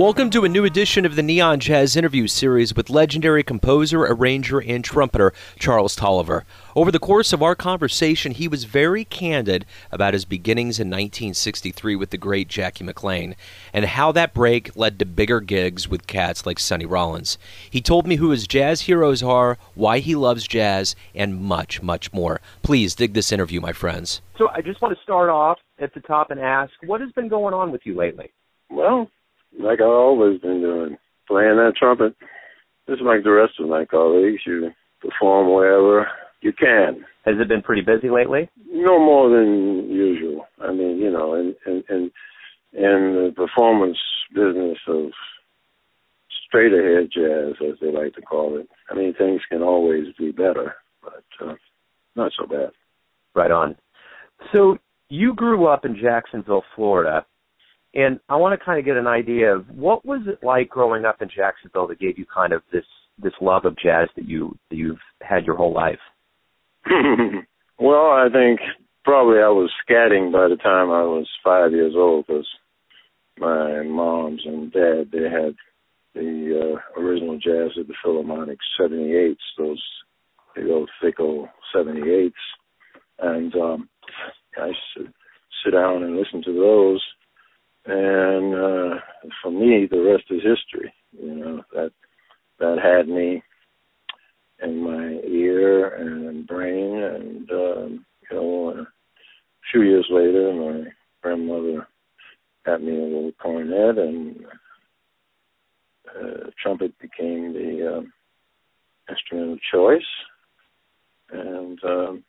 Welcome to a new edition of the Neon Jazz interview series with legendary composer, arranger, and trumpeter Charles Tolliver. Over the course of our conversation, he was very candid about his beginnings in 1963 with the great Jackie McLean and how that break led to bigger gigs with cats like Sonny Rollins. He told me who his jazz heroes are, why he loves jazz, and much, much more. Please dig this interview, my friends. So I just want to start off at the top and ask, what has been going on with you lately? Well, like I've always been doing, playing that trumpet. Just like the rest of my colleagues, you perform wherever you can. Has it been pretty busy lately? No more than usual. I mean, you know, in in in, in the performance business of straight ahead jazz, as they like to call it. I mean, things can always be better, but uh, not so bad. Right on. So you grew up in Jacksonville, Florida. And I want to kind of get an idea of what was it like growing up in Jacksonville that gave you kind of this this love of jazz that you that you've had your whole life. well, I think probably I was scatting by the time I was five years old because my moms and dad they had the uh, original jazz at the Philharmonic 78s, those big old thick old 78s, and um, I used sit down and listen to those and uh, for me, the rest is history. You know that that had me in my ear and brain, and um, you know, a few years later, my grandmother got me a little cornet, and uh, trumpet became the um, instrument of choice. And um,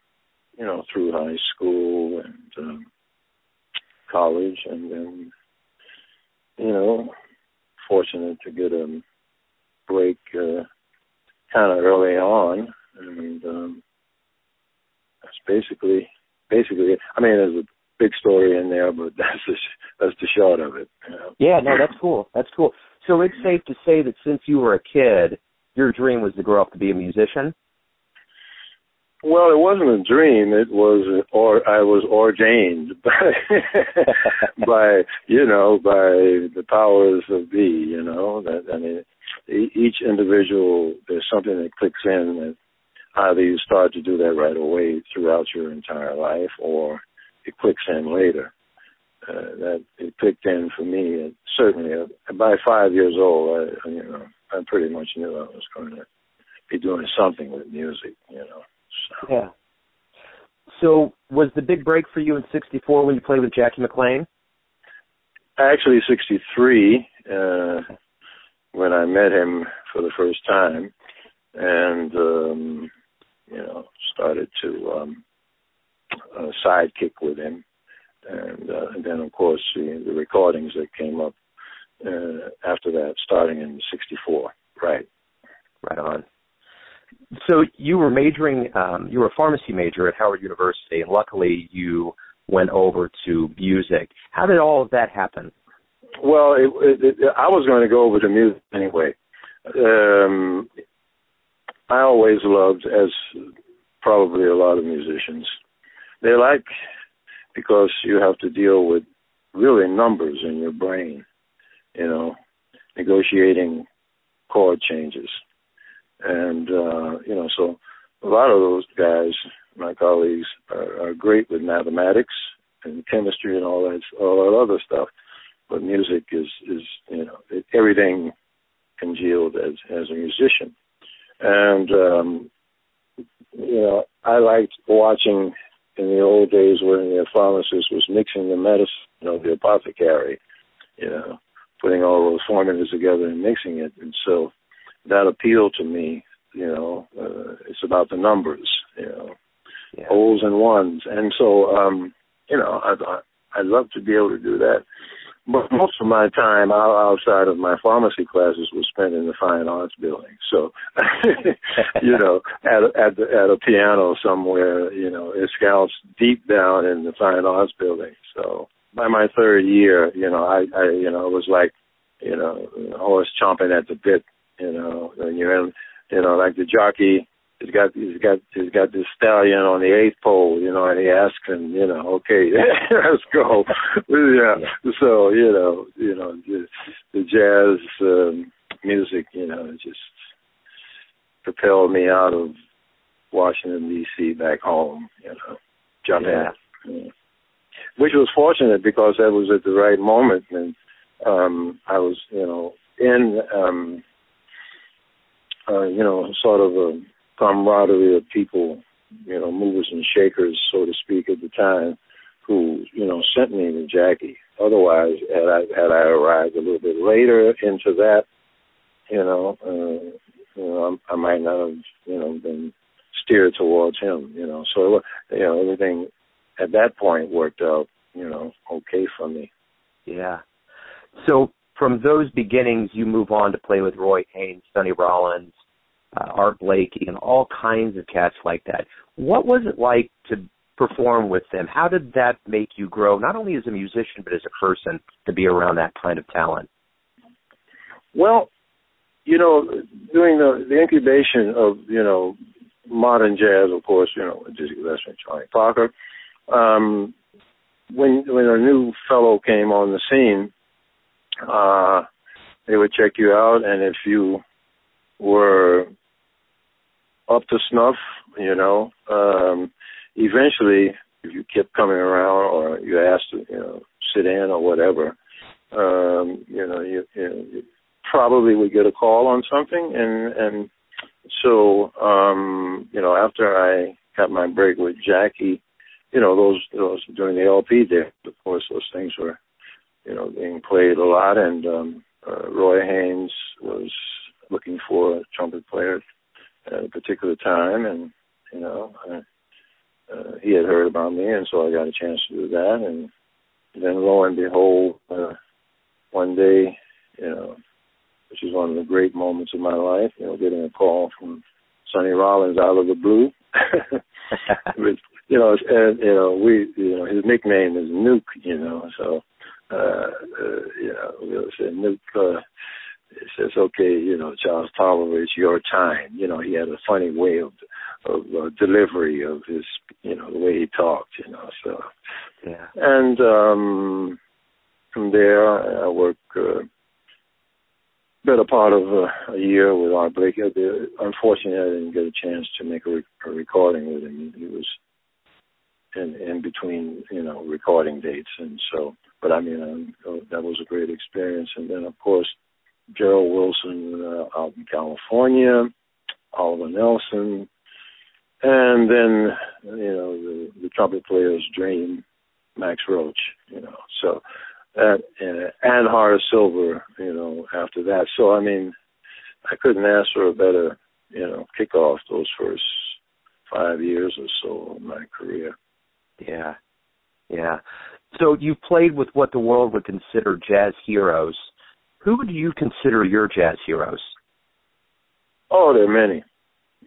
you know, through high school and um, college, and then you know, fortunate to get a break uh, kind of early on, and um, that's basically basically. I mean, there's a big story in there, but that's the that's the short of it. You know? Yeah, no, that's cool. That's cool. So it's safe to say that since you were a kid, your dream was to grow up to be a musician. Well, it wasn't a dream. It was, or I was ordained by, by you know, by the powers of be. You know, that I mean, each individual there's something that clicks in that either you start to do that right away throughout your entire life, or it clicks in later. Uh, that it clicked in for me. And certainly, uh, by five years old, I, you know, I pretty much knew I was going to be doing something with music. You know. Yeah. So was the big break for you in '64 when you played with Jackie McLean? Actually, '63 uh, when I met him for the first time, and um, you know started to um, uh, sidekick with him, and, uh, and then of course the, the recordings that came up uh, after that, starting in '64. Right. Right on so you were majoring, um, you were a pharmacy major at Howard University, and luckily you went over to music. How did all of that happen? Well, it, it, it, I was going to go over to music anyway. Um, I always loved, as probably a lot of musicians, they like because you have to deal with really numbers in your brain, you know, negotiating chord changes and uh, you know, so a lot of those guys, my colleagues, are, are great with mathematics and chemistry and all that, all that other stuff. But music is is you know it, everything congealed as as a musician, and um, you know I liked watching in the old days when the pharmacist was mixing the medicine, you know, the apothecary, you know, putting all those formulas together and mixing it, and so that appealed to me. You know, uh, it's about the numbers. You know, yeah. O's and ones, and so um, you know, I I'd love to be able to do that. But most of my time outside of my pharmacy classes was spent in the fine arts building. So, you know, at at the, at a piano somewhere, you know, it scouts deep down in the fine arts building. So by my third year, you know, I, I you know, it was like, you know, horse chomping at the bit you know, and you're in, you know, like the jockey he's got he's got he's got this stallion on the eighth pole, you know, and he asks him, you know, okay, let's go. yeah. yeah. So you know, you know, the, the jazz um, music, you know, just propelled me out of Washington D.C. back home, you know, jump yeah. in. Which was fortunate because that was at the right moment, and um I was, you know, in um uh, you know, sort of a camaraderie of people, you know, movers and shakers, so to speak, at the time, who you know sent me to Jackie. Otherwise, had I had I arrived a little bit later into that, you know, uh, you know, I, I might not have, you know, been steered towards him. You know, so you know everything at that point worked out, you know, okay for me. Yeah. So from those beginnings, you move on to play with Roy Haynes, Sonny Rollins, uh, Art Blakey, and all kinds of cats like that. What was it like to perform with them? How did that make you grow, not only as a musician but as a person, to be around that kind of talent? Well, you know, during the the incubation of you know modern jazz, of course, you know Dizzy Gillespie, Charlie Parker. Um, when when a new fellow came on the scene, uh, they would check you out, and if you were up to snuff, you know. Um, eventually, if you kept coming around or you asked to, you know, sit in or whatever, um, you know, you, you, know, you probably would get a call on something, and and so, um, you know, after I got my break with Jackie, you know, those those during the LP there, of course, those things were, you know, being played a lot, and um, uh, Roy Haynes was looking for a trumpet player at a particular time, and you know, I, uh, he had heard about me, and so I got a chance to do that, and then lo and behold, uh, one day, you know, which is one of the great moments of my life, you know, getting a call from Sonny Rollins out of the blue. Which, you know, and you know, we, you know, his nickname is Newk, you know, so, you know, we'll say Newk. Uh, it says, okay, you know, Charles Tolliver, it's your time. You know, he had a funny way of of uh, delivery of his, you know, the way he talked. You know, so yeah. And um from there, I worked uh, better part of uh, a year with Art Blakey. Unfortunately, I didn't get a chance to make a, re- a recording with him. He was in in between, you know, recording dates, and so. But I mean, um, that was a great experience. And then, of course, Gerald Wilson uh, out in California, Oliver Nelson, and then you know the, the trumpet player's dream, Max Roach. You know, so that uh, and Horace Silver. You know, after that. So I mean, I couldn't ask for a better you know kickoff those first five years or so of my career. Yeah, yeah. So you've played with what the world would consider jazz heroes who do you consider your jazz heroes? Oh, there are many.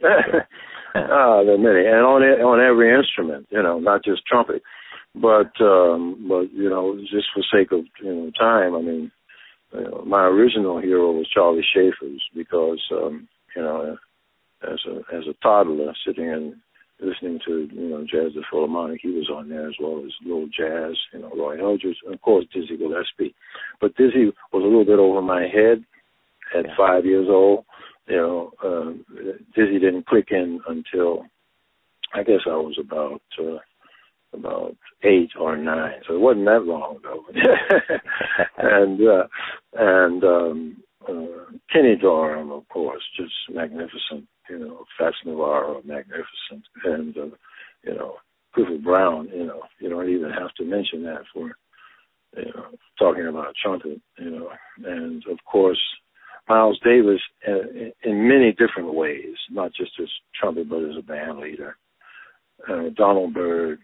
ah, there are many, and on on every instrument, you know, not just trumpet, but um, but you know, just for sake of you know time, I mean, you know, my original hero was Charlie Shavers because um, you know, as a as a toddler sitting in listening to you know jazz the Philharmonic. He was on there as well as little jazz, you know Roy Eldridge, and of course Dizzy Gillespie. But Dizzy was a little bit over my head at yeah. five years old. You know, um, Dizzy didn't click in until I guess I was about uh, about eight or nine, so it wasn't that long ago. and uh, and um, uh, Kenny Dorham, course, just magnificent you know, Fats Navarro, magnificent, and uh, you know, Clifford Brown. You know, you don't even have to mention that for you know talking about trumpet. You know, and of course Miles Davis uh, in many different ways, not just as trumpet, but as a band leader. Uh, Donald Byrd,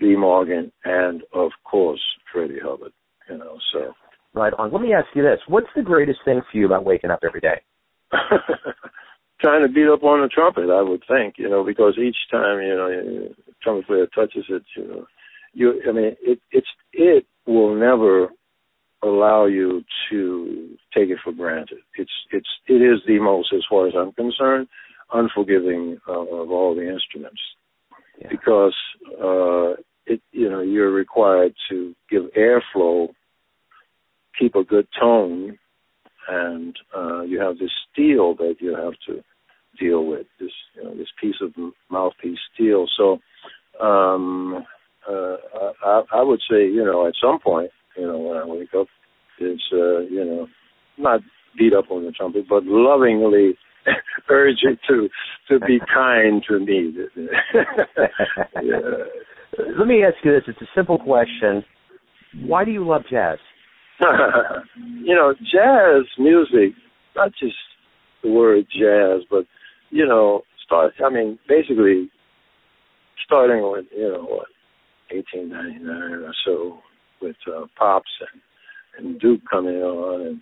Lee Morgan, and of course Freddie Hubbard. You know, so. Right on. Let me ask you this: What's the greatest thing for you about waking up every day? trying to beat up on the trumpet, I would think, you know, because each time, you know, trumpet player touches it, you know, you, I mean, it, it's, it will never allow you to take it for granted. It's, it's, it is the most, as far as I'm concerned, unforgiving uh, of all the instruments Yeah. because uh, it you know you're required to give airflow, keep a good tone, and uh, you have this steel that you have to deal with this you know this piece of mouthpiece steel. So um, uh, I, I would say you know at some point you know when I wake up, it's uh, you know not beat up on the trumpet, but lovingly urge it to to be kind to me. yeah. Let me ask you this. It's a simple question. Why do you love jazz? you know, jazz music, not just the word jazz, but you know, start. I mean, basically, starting with you know what, 1899 or so, with uh, pops and and Duke coming on, and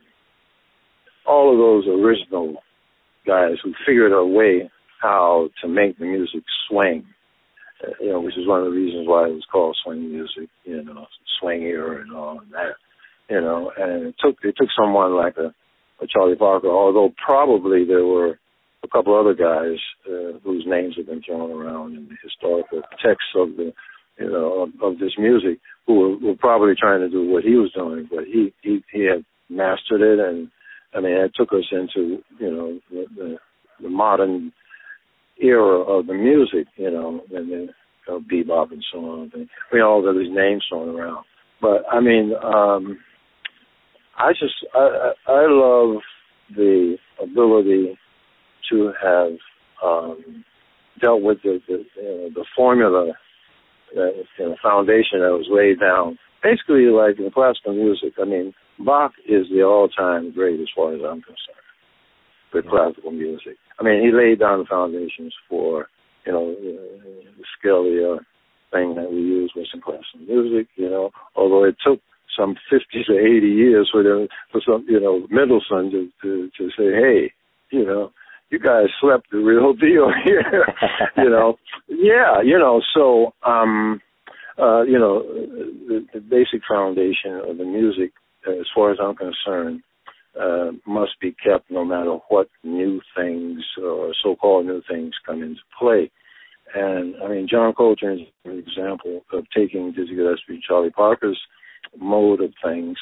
all of those original guys who figured a way how to make the music swing. Uh, you know, which is one of the reasons why it was called swing music. You know, swing era and all of that. You know, and it took it took someone like a, a Charlie Parker, although probably there were a couple other guys uh, whose names have been thrown around in the historical texts of the you know of, of this music who were, were probably trying to do what he was doing, but he he he had mastered it, and I mean it took us into you know the, the, the modern era of the music, you know, and then you know, bebop and so on. And we all got these names thrown around, but I mean, um, I just I I love the ability to have um, dealt with the the, you know, the formula that you know, foundation that was laid down. Basically, like in classical music, I mean, Bach is the all-time great as far as I'm concerned with classical music. I mean, he laid down the foundations for you know the Scalia thing that we use in classical music. You know, although it took some 50 to 80 years for for some you know Mendelssohn to to, to say, hey, you know, you guys slept the real deal here. you know, yeah, you know, so um uh, you know, the, the basic foundation of the music, as far as I'm concerned, uh, must be kept no matter what new things or so-called new things come into play. And I mean, John Coltrane is an example of taking Dizzy Gillespie, Charlie Parker's mode of things,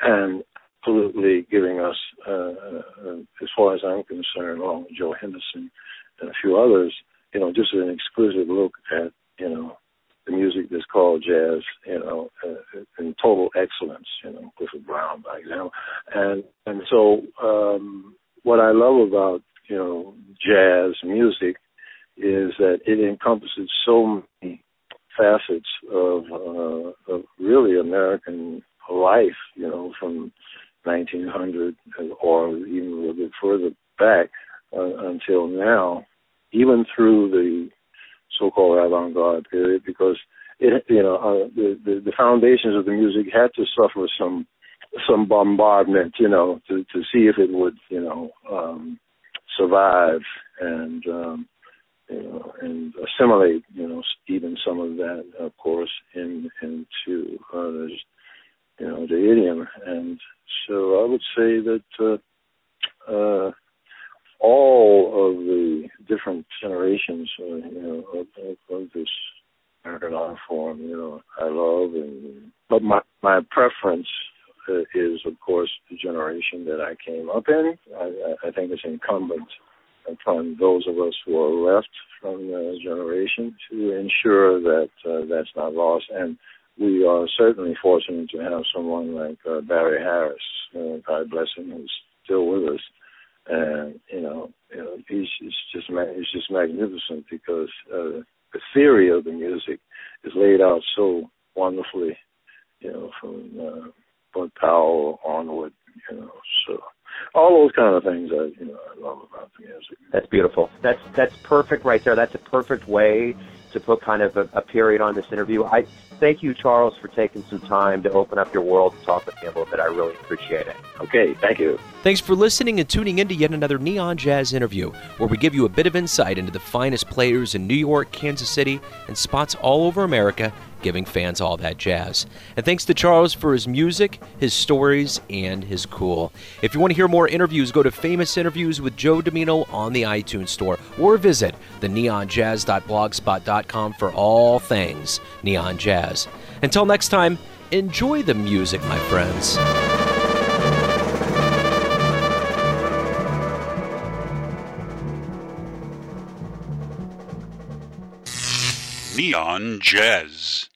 and absolutely giving us, uh, uh, as far as I'm concerned, along with Joe Henderson and a few others, you know, just an exquisite look at, you know, the music that's called jazz, you know, uh, in total excellence, you know, Clifford Brown, by example. And and so um, what I love about you know jazz music is that it encompasses so many facets of uh, really American life, you know, from 1900 or even a little bit further back uh, until now, even through the so-called avant-garde period, because it, you know, uh, the, the the foundations of the music had to suffer some some bombardment, you know, to to see if it would, you know, um, survive. And um, you know and assimilate, you know, even some of that, of course, in into uh, you know the idiom. And so I would say that. Uh, uh, all of the different generations, uh, you know, of, of, of this American art form, you know, I love, and but my my preference uh, is, of course, the generation that I came up in. I, I think it's incumbent upon those of us who are left from the generation to ensure that uh, that's not lost. And we are certainly fortunate to have someone like uh, Barry Harris, uh, God bless him, who's still with us and you know, you know, he's, he's just he's just magnificent because uh, the theory of the music is laid out so wonderfully, you know, from uh, Bud Powell onward, you know, so all those kind of things I you know I love about the music. That's beautiful. That's that's perfect right there. That's a perfect way to put kind of a, a period on this interview. I thank you, Charles, for taking some time to open up your world and talk with me a little bit. I really appreciate it. Okay, thank you. Thanks for listening and tuning in to yet another Neon Jazz interview, where we give you a bit of insight into the finest players in New York, Kansas City, and spots all over America, giving fans all that jazz. And thanks to Charles for his music, his stories, and his cool. If you want to hear more interviews, go to Famous Interviews with Joe Dimino on the iTunes Store, or visit the neonjazz.blogspot.com for all things neon jazz. Until next time, enjoy the music, my friends. Neon Jazz.